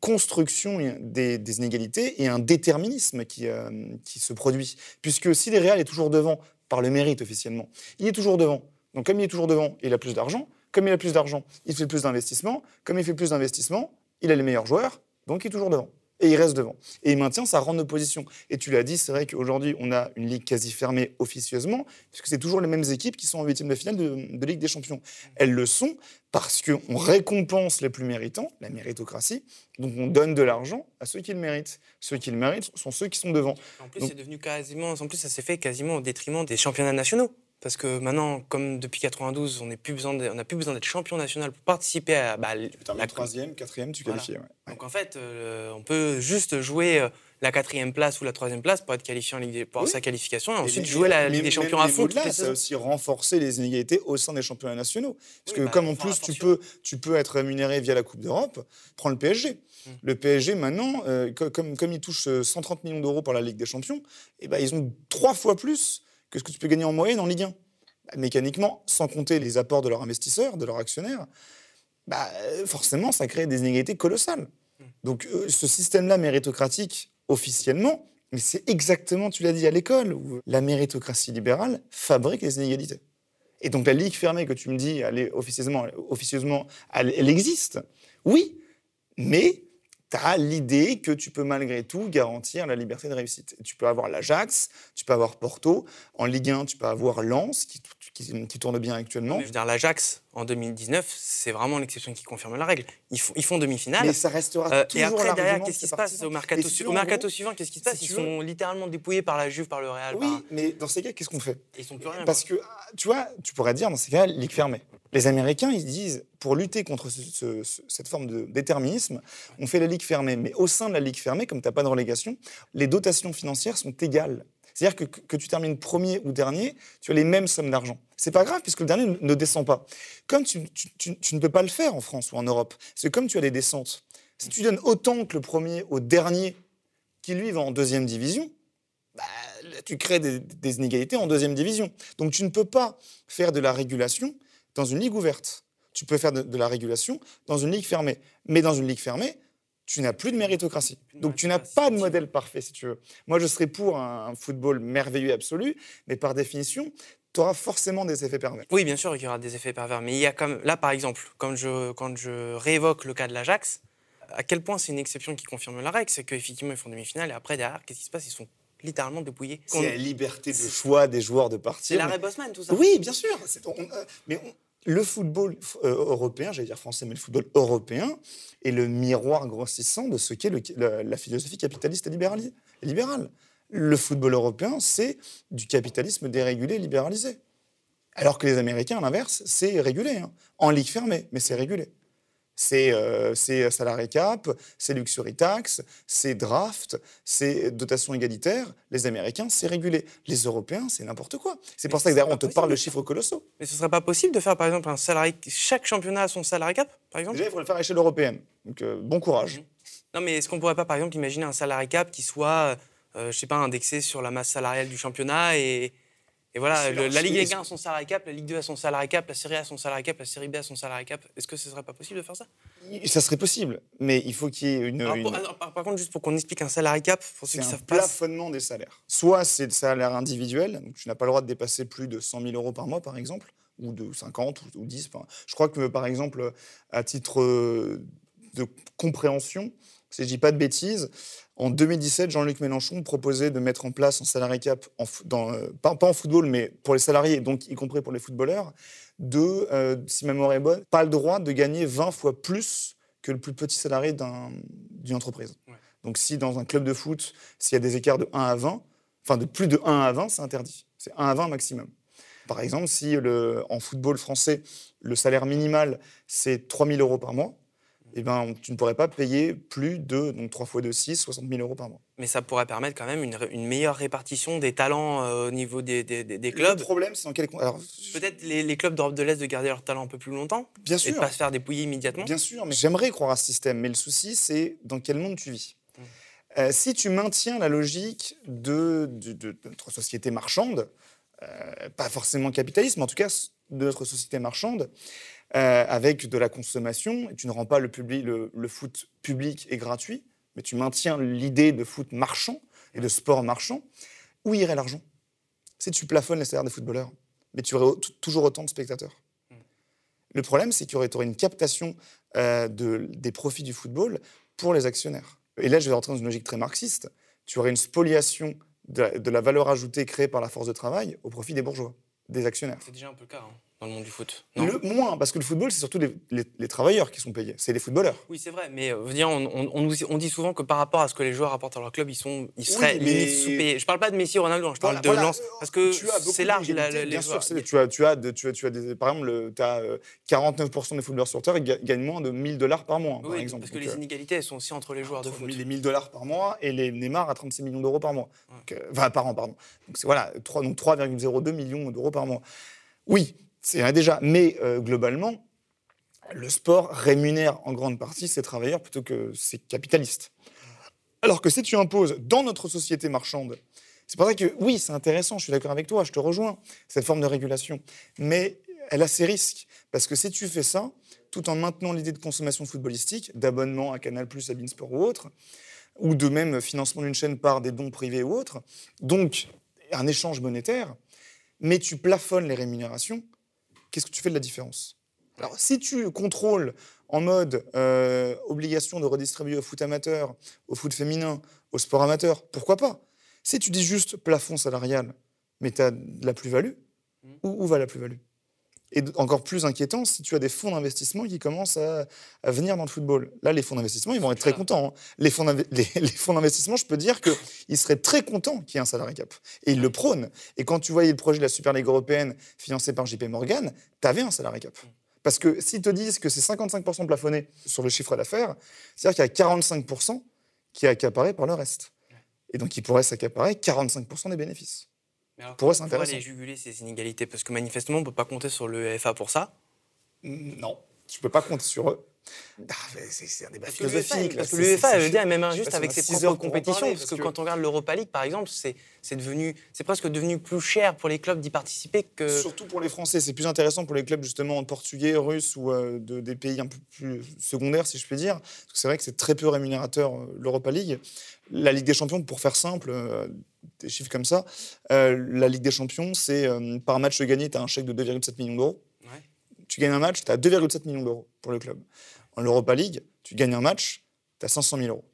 construction des, inégalités et un déterminisme qui, euh, qui se produit. Puisque si le Real est toujours devant, par le mérite officiellement, il est toujours devant. Donc comme il est toujours devant, il a plus d'argent. Comme il a plus d'argent, il fait plus d'investissements. Comme il fait plus d'investissements, il a les meilleurs joueurs, donc il est toujours devant. Et il reste devant. Et il maintient sa rende de position. Et tu l'as dit, c'est vrai qu'aujourd'hui, on a une ligue quasi fermée officieusement, puisque c'est toujours les mêmes équipes qui sont en huitième de finale de, de Ligue des Champions. Elles le sont parce qu'on récompense les plus méritants, la méritocratie, donc on donne de l'argent à ceux qui le méritent. Ceux qui le méritent sont ceux qui sont devant. En plus, c'est devenu quasiment. En plus, ça s'est fait quasiment au détriment des championnats nationaux. Parce que maintenant, comme depuis 92, on n'a plus besoin d'être champion national pour participer à bah, La troisième, quatrième, tu qualifies. Ouais. Donc en fait, euh, on peut juste jouer euh, la quatrième place ou la troisième place pour être qualifié en Ligue des, pour Oui. sa qualification et Et ensuite jouer la Ligue des Champions à fond. les ça a aussi renforcé les inégalités au sein des championnats nationaux. Parce Oui, que bah, comme en plus tu peux, tu peux être rémunéré via la Coupe d'Europe, prends le PSG. Mm. Le PSG maintenant, euh, co- comme, comme ils touchent euh, 130 millions d'euros par la Ligue des Champions, eh ben, ils ont trois fois plus que ce que tu peux gagner en moyenne en Ligue 1. Bah, mécaniquement, sans compter les apports de leurs investisseurs, de leurs actionnaires, bah, forcément, ça crée des inégalités colossales. Mm. Donc euh, ce système-là méritocratique, officiellement, mais c'est exactement, tu l'as dit à l'école, où la méritocratie libérale fabrique les inégalités. Et donc la ligue fermée que tu me dis, elle est officieusement, officieusement elle, elle existe. Oui, mais tu as l'idée que tu peux malgré tout garantir la liberté de réussite. Tu peux avoir l'Ajax, tu peux avoir Porto. En Ligue 1, tu peux avoir Lens, qui, tourne bien actuellement. Mais je veux dire, l'Ajax? En 2019, c'est vraiment l'exception qui confirme la règle. Ils font, ils font demi-finale. Mais ça restera Euh, toujours et après, derrière, qu'est-ce qui se passe au mercato, si au suivant Qu'est-ce qui se passe? Ils veux- sont littéralement dépouillés par la Juve, par le Real. Oui, par- mais dans ces cas, qu'est-ce qu'on fait? Ils sont plus rien. Parce que, ah, tu vois, tu pourrais dire dans ces cas, ligue fermée. Les Américains, ils disent, pour lutter contre ce- ce- ce- cette forme de déterminisme, on fait la ligue fermée. Mais au sein de la ligue fermée, comme tu n'as pas de relégation, les dotations financières sont égales. C'est-à-dire que, que tu termines premier ou dernier, tu as les mêmes sommes d'argent. C'est pas grave puisque le dernier ne- descend pas. Comme tu, tu- tu- ne peux pas le faire en France ou en Europe, c'est comme tu as des descentes. Si tu donnes autant que le premier au dernier qui lui va en deuxième division, bah, tu crées des, inégalités en deuxième division. Donc tu ne peux pas faire de la régulation dans une ligue ouverte. Tu peux faire de la régulation dans une ligue fermée. Mais dans une ligue fermée, tu n'as plus de méritocratie. Plus de Donc tu n'as pas de modèle parfait, si tu veux. Moi, je serais pour un, football merveilleux absolu, mais par définition, tu auras forcément des effets pervers. Oui, bien sûr, il y aura des effets pervers. Mais il y a comme là, par exemple, quand je, quand je réévoque le cas de l'Ajax, à quel point c'est une exception qui confirme la règle, c'est qu'effectivement, ils font demi-finale et après, derrière, qu'est-ce qui se passe? Ils sont littéralement dépouillés. C'est la liberté de choix des joueurs de C'est partir. l'arrêt Bosman, tout ça. Oui, bien sûr. c'est- on- euh, mais on- le football euh, européen, j'allais dire français, mais le football européen est le miroir grossissant de ce qu'est la, philosophie capitaliste et libérale. Le football européen, c'est du capitalisme dérégulé, libéralisé. Alors que les Américains, à l'inverse, c'est régulé. hein. En ligue fermée, mais c'est régulé. C'est euh, salarié cap, c'est luxury tax, c'est draft, c'est dotation égalitaire. Les Américains, c'est régulé. Les Européens, c'est n'importe quoi. C'est pour ça que d'ailleurs, on te parle de chiffres colossaux. Mais ce serait pas possible de faire par exemple un salarié. Chaque championnat a son salarié cap, par exemple? Déjà, il faut le faire à l'échelle européenne. Donc, euh, bon courage. Mhm. Non, mais est-ce qu'on pourrait pas par exemple imaginer un salarié cap qui soit, euh, je sais pas, indexé sur la masse salariale du championnat et. Et voilà, le- la Ligue c'est- 1 a son salarié cap, la Ligue 2 a son salarié cap, la Série A a son salarié cap, la Série B a son salarié cap. Est-ce que ce serait pas possible de faire ça? Ça serait possible, mais il faut qu'il y ait une. Alors, une- pour- alors, par, par contre, juste pour qu'on explique un salarié cap, pour ceux qui un savent pas. plafonnement des salaires. Soit c'est le salaire individuel, donc tu n'as pas le droit de dépasser plus de 100 000 euros par mois, par exemple, ou de 50 ou ou 10. enfin, je crois que, par exemple, à titre euh, de compréhension, si je dis pas de bêtises, en 2017, Jean-Luc Mélenchon proposait de mettre en place un salarié cap, en fo- dans, euh, pas, pas en football, mais pour les salariés, donc y compris pour les footballeurs, de, euh, si ma mémoire est bonne, pas le droit de gagner 20 fois plus que le plus petit salarié d'un- d'une entreprise. Ouais. Donc si dans un club de foot, s'il y a des écarts de 1 à 20, enfin de plus de 1 à 20, c'est interdit. C'est 1 à 20 maximum. Par exemple, si le, en football français, le salaire minimal, c'est 3 000 euros par mois, eh ben, tu ne pourrais pas payer plus de, donc 3 fois 2, 6, 60 000 euros par mois. Mais ça pourrait permettre quand même une, meilleure répartition des talents euh, au niveau des, des- des- des Le clubs. problème, c'est dans quel... Alors, Peut-être les, les clubs d'Europe de l'Est de garder leur talent un peu plus longtemps bien et de sûr, pas se faire dépouiller immédiatement. Bien sûr, mais j'aimerais croire à ce système. Mais le souci, c'est dans quel monde tu vis. Mm. Euh, si tu maintiens la logique de, de- de- de notre société marchande, euh, pas forcément capitaliste, mais en tout cas de notre société marchande, euh, avec de la consommation, et tu ne rends pas le, public, le, le foot public et gratuit, mais tu maintiens l'idée de foot marchand et de sport marchand, où irait l'argent? Si tu plafonnes les salaires des footballeurs, mais tu aurais au- toujours autant de spectateurs. Le problème, c'est qu'il y aurait, une captation euh, de- des profits du football pour les actionnaires. Et là, je vais rentrer dans une logique très marxiste. Tu aurais une spoliation de la, de la valeur ajoutée créée par la force de travail au profit des bourgeois, des actionnaires. C'est déjà un peu le cas hein, dans le monde du foot. non Le moins, parce que le football, c'est surtout les, les- les travailleurs qui sont payés, c'est les footballeurs. Oui, c'est vrai, mais euh, dire, on, on- dit souvent que par rapport à ce que les joueurs apportent à leur club, ils, sont, ils seraient mais- limite sous-payés. Je parle pas de Messi Ronaldo, hein, je parle Voilà, de voilà. Lens. Parce que c'est large, la- les bien joueurs. sûr. Tu as, tu as, de- tu as, tu as des, par exemple, tu as 49% des footballeurs sur Terre qui ga- gagnent moins de 1000 dollars par mois, par Oui, exemple. parce que Donc, les euh, inégalités, elles sont aussi entre les joueurs de foot. 1000 et 1000 dollars par mois et les Neymar à 36 millions d'euros par mois. Ouais. Donc, euh, enfin, par an, pardon. Donc, voilà, 3 donc 3,02 millions d'euros par mois. Oui, c'est déjà. Mais euh, globalement, le sport rémunère en grande partie ses travailleurs plutôt que ses capitalistes. Alors que si tu imposes dans notre société marchande, c'est pour ça que oui, c'est intéressant, je suis d'accord avec toi, je te rejoins, cette forme de régulation. Mais elle a ses risques. Parce que si tu fais ça, tout en maintenant l'idée de consommation footballistique, d'abonnement à Canal, à Beansport ou autre, ou de même financement d'une chaîne par des dons privés ou autres, donc un échange monétaire, mais tu plafonnes les rémunérations, qu'est-ce que tu fais de la différence? Alors, si tu contrôles en mode euh, obligation de redistribuer au foot amateur, au foot féminin, au sport amateur, pourquoi pas? Si tu dis juste plafond salarial, mais tu as de la plus-value, Mm. où, où va la plus-value? Et encore plus inquiétant, si tu as des fonds d'investissement qui commencent à, à venir dans le football. Là, les fonds d'investissement, ils vont être très contents. hein. Les fonds les d'investissement, je peux dire qu'ils seraient très contents qu'il y ait un salarié cap. Et ils le prônent. Et quand tu voyais le projet de la Super Ligue européenne financé par JP Morgan, tu avais un salarié cap. Parce que s'ils te disent que c'est 55% plafonné sur le chiffre d'affaires, c'est-à-dire qu'il y a 45% qui est accaparé par le reste. Et donc, ils pourraient s'accaparer 45% des bénéfices. Mais alors, Pour eux, c'est intéressant. les juguler ces inégalités? Parce que manifestement, on ne peut pas compter sur le FA pour ça? Non, tu peux pas compter sur eux. Ah, c'est un débat Parce que l'UEFA, philosophique. parce que l'UEFA, veut dire, est même je injuste on avec a ses six propres compétitions. parler, parce, parce que, que- quand on regarde l'Europa League, par exemple, c'est c'est devenu, c'est presque devenu plus cher pour les clubs d'y participer que. Surtout pour les Français, c'est plus intéressant pour les clubs justement portugais, russes ou euh, de, des pays un peu plus secondaires, si je puis dire. Parce que c'est vrai que c'est très peu rémunérateur euh, l'Europa League. La Ligue des Champions, pour faire simple, euh, des chiffres comme ça, euh, la Ligue des Champions, c'est euh, par match gagné, tu as un chèque de 2,7 millions d'euros. Ouais. Tu gagnes un match, tu as 2,7 millions d'euros pour le club. En Europa League, tu gagnes un match, tu as 500 000 euros.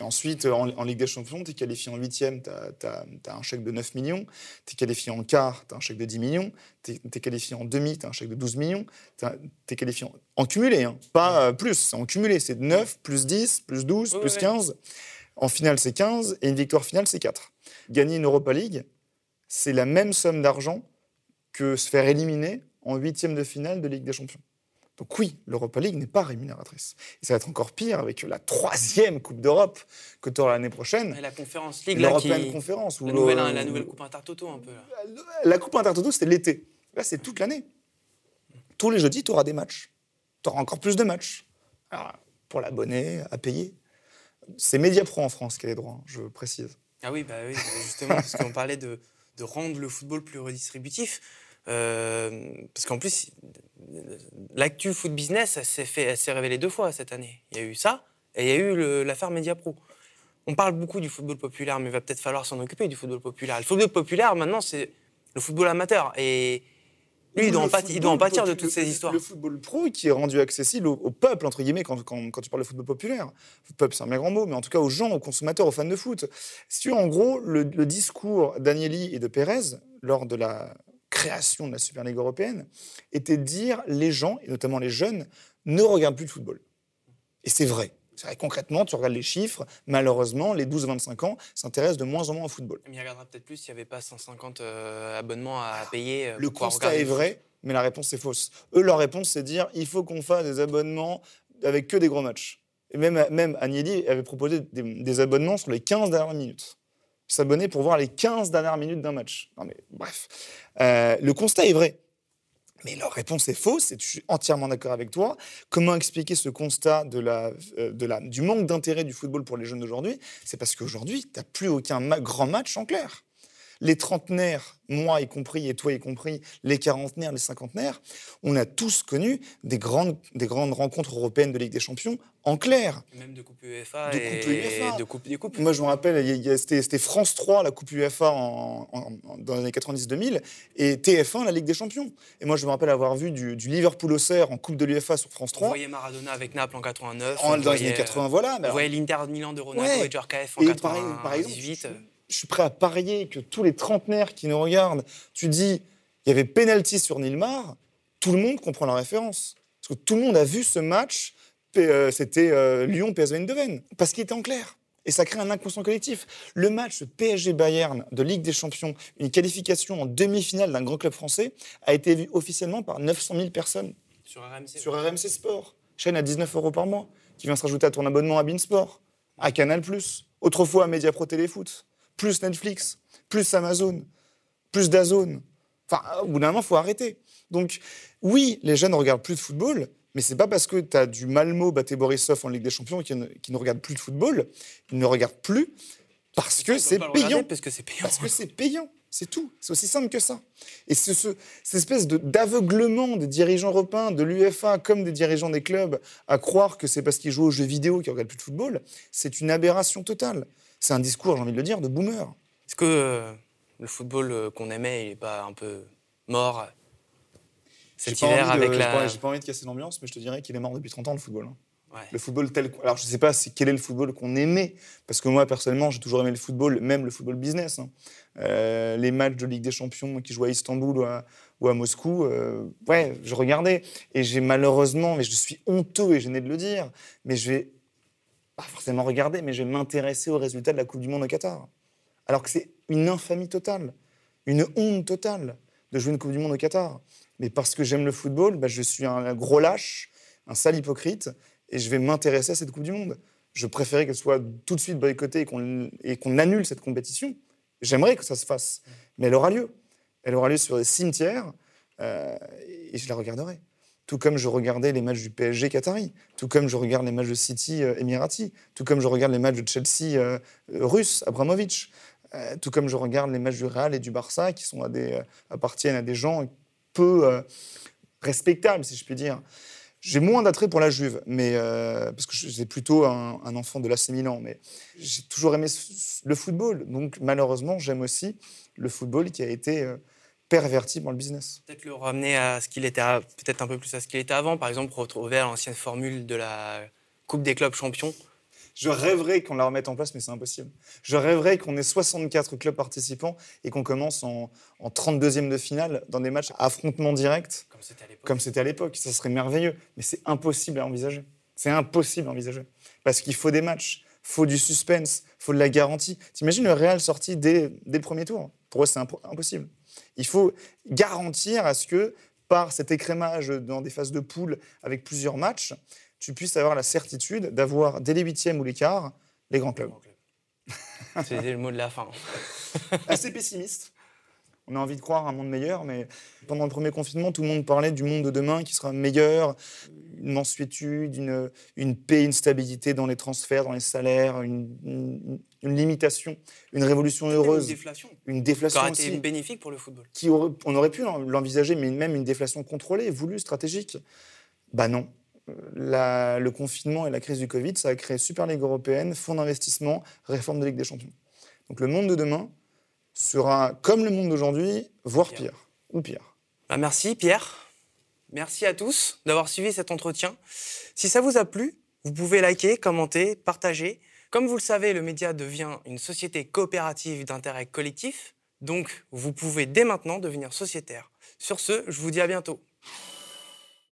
Et ensuite, en, en Ligue des Champions, tu es qualifié en huitième, tu as, un chèque de 9 millions. Tu es qualifié en quart, tu as un chèque de 10 millions. Tu es, qualifié en demi, tu as un chèque de 12 millions. Tu es qualifié en, en cumulé, hein, pas euh, plus, c'est en cumulé. C'est 9, plus 10, plus 12, Oui, plus oui. 15. En finale, c'est 15. Et une victoire finale, c'est 4. Gagner une Europa League, c'est la même somme d'argent que se faire éliminer en huitième de finale de Ligue des Champions. Donc oui, l'Europa League n'est pas rémunératrice. Et ça va être encore pire avec la troisième Coupe d'Europe que tu auras l'année prochaine. Et la Conférence League, qui... Conférence. La nouvelle, la nouvelle Coupe Intertoto, un peu. Là. La Coupe Intertoto, c'était l'été. Là, c'est toute l'année. Tous les jeudis, tu auras des matchs. Tu auras encore plus de matchs. Alors, pour l'abonné, à payer. C'est Mediapro en France qui a les droits, hein, je précise. Ah oui, bah oui justement, parce qu'on parlait de, de, rendre le football plus redistributif. Euh, parce qu'en plus, l'actu foot business, elle s'est révélée deux fois cette année. Il y a eu ça et il y a eu l'affaire Mediapro. On parle beaucoup du football populaire, mais il va peut-être falloir s'en occuper du football populaire. Le football populaire, maintenant, c'est le football amateur. Et lui, il doit, en, il doit en pâtir de toutes ces histoires. Le football pro qui est rendu accessible au, peuple, entre guillemets, quand, quand, quand, tu parles de football populaire. Le peuple, c'est un bien grand mot, mais en tout cas aux gens, aux consommateurs, aux fans de foot. Si tu en gros, le, le discours d'Agnelli et de Pérez, lors de la création de la Super Ligue européenne, était de dire les gens, et notamment les jeunes, ne regardent plus le football. Et c'est vrai. C'est vrai, concrètement, tu regardes les chiffres, malheureusement, les 12-25 ans s'intéressent de moins en moins au football. Mais il regardera peut-être plus s'il n'y avait pas 150 euh, abonnements à payer. Euh, le constat est vrai, mais la réponse est fausse. Eux, leur réponse, c'est de dire il faut qu'on fasse des abonnements avec que des gros matchs. Et même, même Agnelli avait proposé des, des abonnements sur les 15 dernières minutes s'abonner pour voir les 15 dernières minutes d'un match. Non mais bref, euh, le constat est vrai. Mais leur réponse est fausse, et je suis entièrement d'accord avec toi. Comment expliquer ce constat de la, euh, de la, du manque d'intérêt du football pour les jeunes d'aujourd'hui? C'est parce qu'aujourd'hui, tu n'as plus aucun grand match en clair les trentenaires, moi y compris et toi y compris, les quarantenaires, les cinquantenaires, on a tous connu des grandes, des grandes rencontres européennes de Ligue des Champions en clair. Même de Coupe UEFA de et coupe UEFA. de Coupe des Coupes. Moi, je me rappelle, c'était France 3, la Coupe UEFA en, dans les années 90-2000, et TF1, la Ligue des Champions. Et moi, je me rappelle avoir vu du, Liverpool-Auxerre en Coupe de l'UEFA sur France 3. On voyait Maradona avec Naples en 89. En, dans les années 80, voilà. On voyait l'Inter Milan de Ronaldo et Djorkaeff en 98 je suis prêt à parier que tous les trentenaires qui nous regardent, tu dis, il y avait pénalty sur Nilmar, tout le monde comprend la référence. Parce que tout le monde a vu ce match, euh, c'était euh, Lyon-PSV Eindhoven, parce qu'il était en clair. Et ça crée un inconscient collectif. Le match PSG-Bayern de Ligue des Champions, une qualification en demi-finale d'un grand club français, a été vu officiellement par 900 000 personnes. Sur RMC Sur RMC Sport. Chaîne à 19 euros par mois, qui vient se rajouter à ton abonnement à Beansport, à Canal+, autrefois à Mediapro Téléfoot plus Netflix, plus Amazon, plus Dazone. Enfin, au bout d'un moment, il faut arrêter. Donc, oui, les jeunes ne regardent plus de football, mais c'est pas parce que tu as du Malmo batté Borisov en Ligue des Champions qui ne, qui ne regardent plus de football. Ils ne regardent plus parce que c'est payant. Parce que c'est payant. Parce que c'est payant. C'est tout. C'est aussi simple que ça. Et ce, ce, cette espèce d'aveuglement des dirigeants européens, de l'UFA, comme des dirigeants des clubs, à croire que c'est parce qu'ils jouent aux jeux vidéo qu'ils ne regardent plus de football, c'est une aberration totale c'est un discours, j'ai envie de le dire, de boomer. Est-ce que euh, le football euh, qu'on aimait, il n'est pas un peu mort cet hiver avec la... J'ai pas envie de casser l'ambiance, mais je te dirais qu'il est mort depuis 30 ans, le football. Hein. Le football tel. Alors, je ne sais pas quel est le football qu'on aimait, parce que moi, personnellement, j'ai toujours aimé le football, même le football business. Hein. Euh, les matchs de Ligue des Champions qui jouaient à Istanbul ou à, Moscou, ouais, je regardais. Et j'ai malheureusement, mais je suis honteux et gêné de le dire, mais je vais forcément regarder, mais je vais m'intéresser aux résultats de la Coupe du Monde au Qatar. Alors que c'est une infamie totale, une honte totale de jouer une Coupe du Monde au Qatar. Mais parce que j'aime le football, bah, je suis un gros lâche, un sale hypocrite, et je vais m'intéresser à cette Coupe du Monde. Je préférais qu'elle soit tout de suite boycottée et qu'on annule cette compétition. J'aimerais que ça se fasse, mais elle aura lieu. Elle aura lieu sur des cimetières, euh, et je la regarderai tout comme je regardais les matchs du PSG Qatari, tout comme je regarde les matchs de City euh, Emirati, tout comme je regarde les matchs de Chelsea euh, russe, Abramovich, euh, tout comme je regarde les matchs du Real et du Barça qui sont à des, appartiennent à des gens peu respectables, si je puis dire. J'ai moins d'attrait pour la Juve, mais parce que j'ai plutôt un, un, enfant de l'AC Milan, mais j'ai toujours aimé le football. Donc malheureusement, j'aime aussi le football qui a été perverti dans le business. Peut-être le ramener à ce qu'il était, peut-être un peu plus à ce qu'il était avant, par exemple retrouver à l'ancienne formule de la Coupe des clubs champions. Je rêverais qu'on la remette en place, mais c'est impossible. Je rêverais qu'on ait 64 clubs participants et qu'on commence en, 32e de finale dans des matchs à affrontement direct, comme c'était à l'époque. Ça serait merveilleux, mais c'est impossible à envisager. C'est impossible à envisager. Parce qu'il faut des matchs, faut du suspense, faut de la garantie. T'imagines le Real sorti dès, dès le premier tour? Pour eux, c'est impossible. Il faut garantir à ce que par cet écrémage dans des phases de poule avec plusieurs matchs, tu puisses avoir la certitude d'avoir dès les huitièmes ou les quarts les grands clubs. C'était le mot de la fin. Assez pessimiste. On a envie de croire un monde meilleur, mais pendant le premier confinement, tout le monde parlait du monde de demain qui sera meilleur, une mensuétude, une, une paix, une stabilité dans les transferts, dans les salaires, une, une- une limitation, une révolution heureuse, Une déflation. une déflation Ça aussi été bénéfique pour le football. qui aurait- on aurait pu l'en- l'envisager, mais même une déflation contrôlée, voulue, stratégique. Bah non. La- le confinement et la crise du Covid, ça a créé Super Ligue européenne, fonds d'investissement, réforme de Ligue des Champions. Donc le monde de demain sera comme le monde d'aujourd'hui, voire Pire. pire. Ou pire. Bah, merci Pierre. Merci à tous d'avoir suivi cet entretien. Si ça vous a plu, vous pouvez liker, commenter, partager. Comme vous le savez, le média devient une société coopérative d'intérêt collectif, donc vous pouvez dès maintenant devenir sociétaire. Sur ce, je vous dis à bientôt.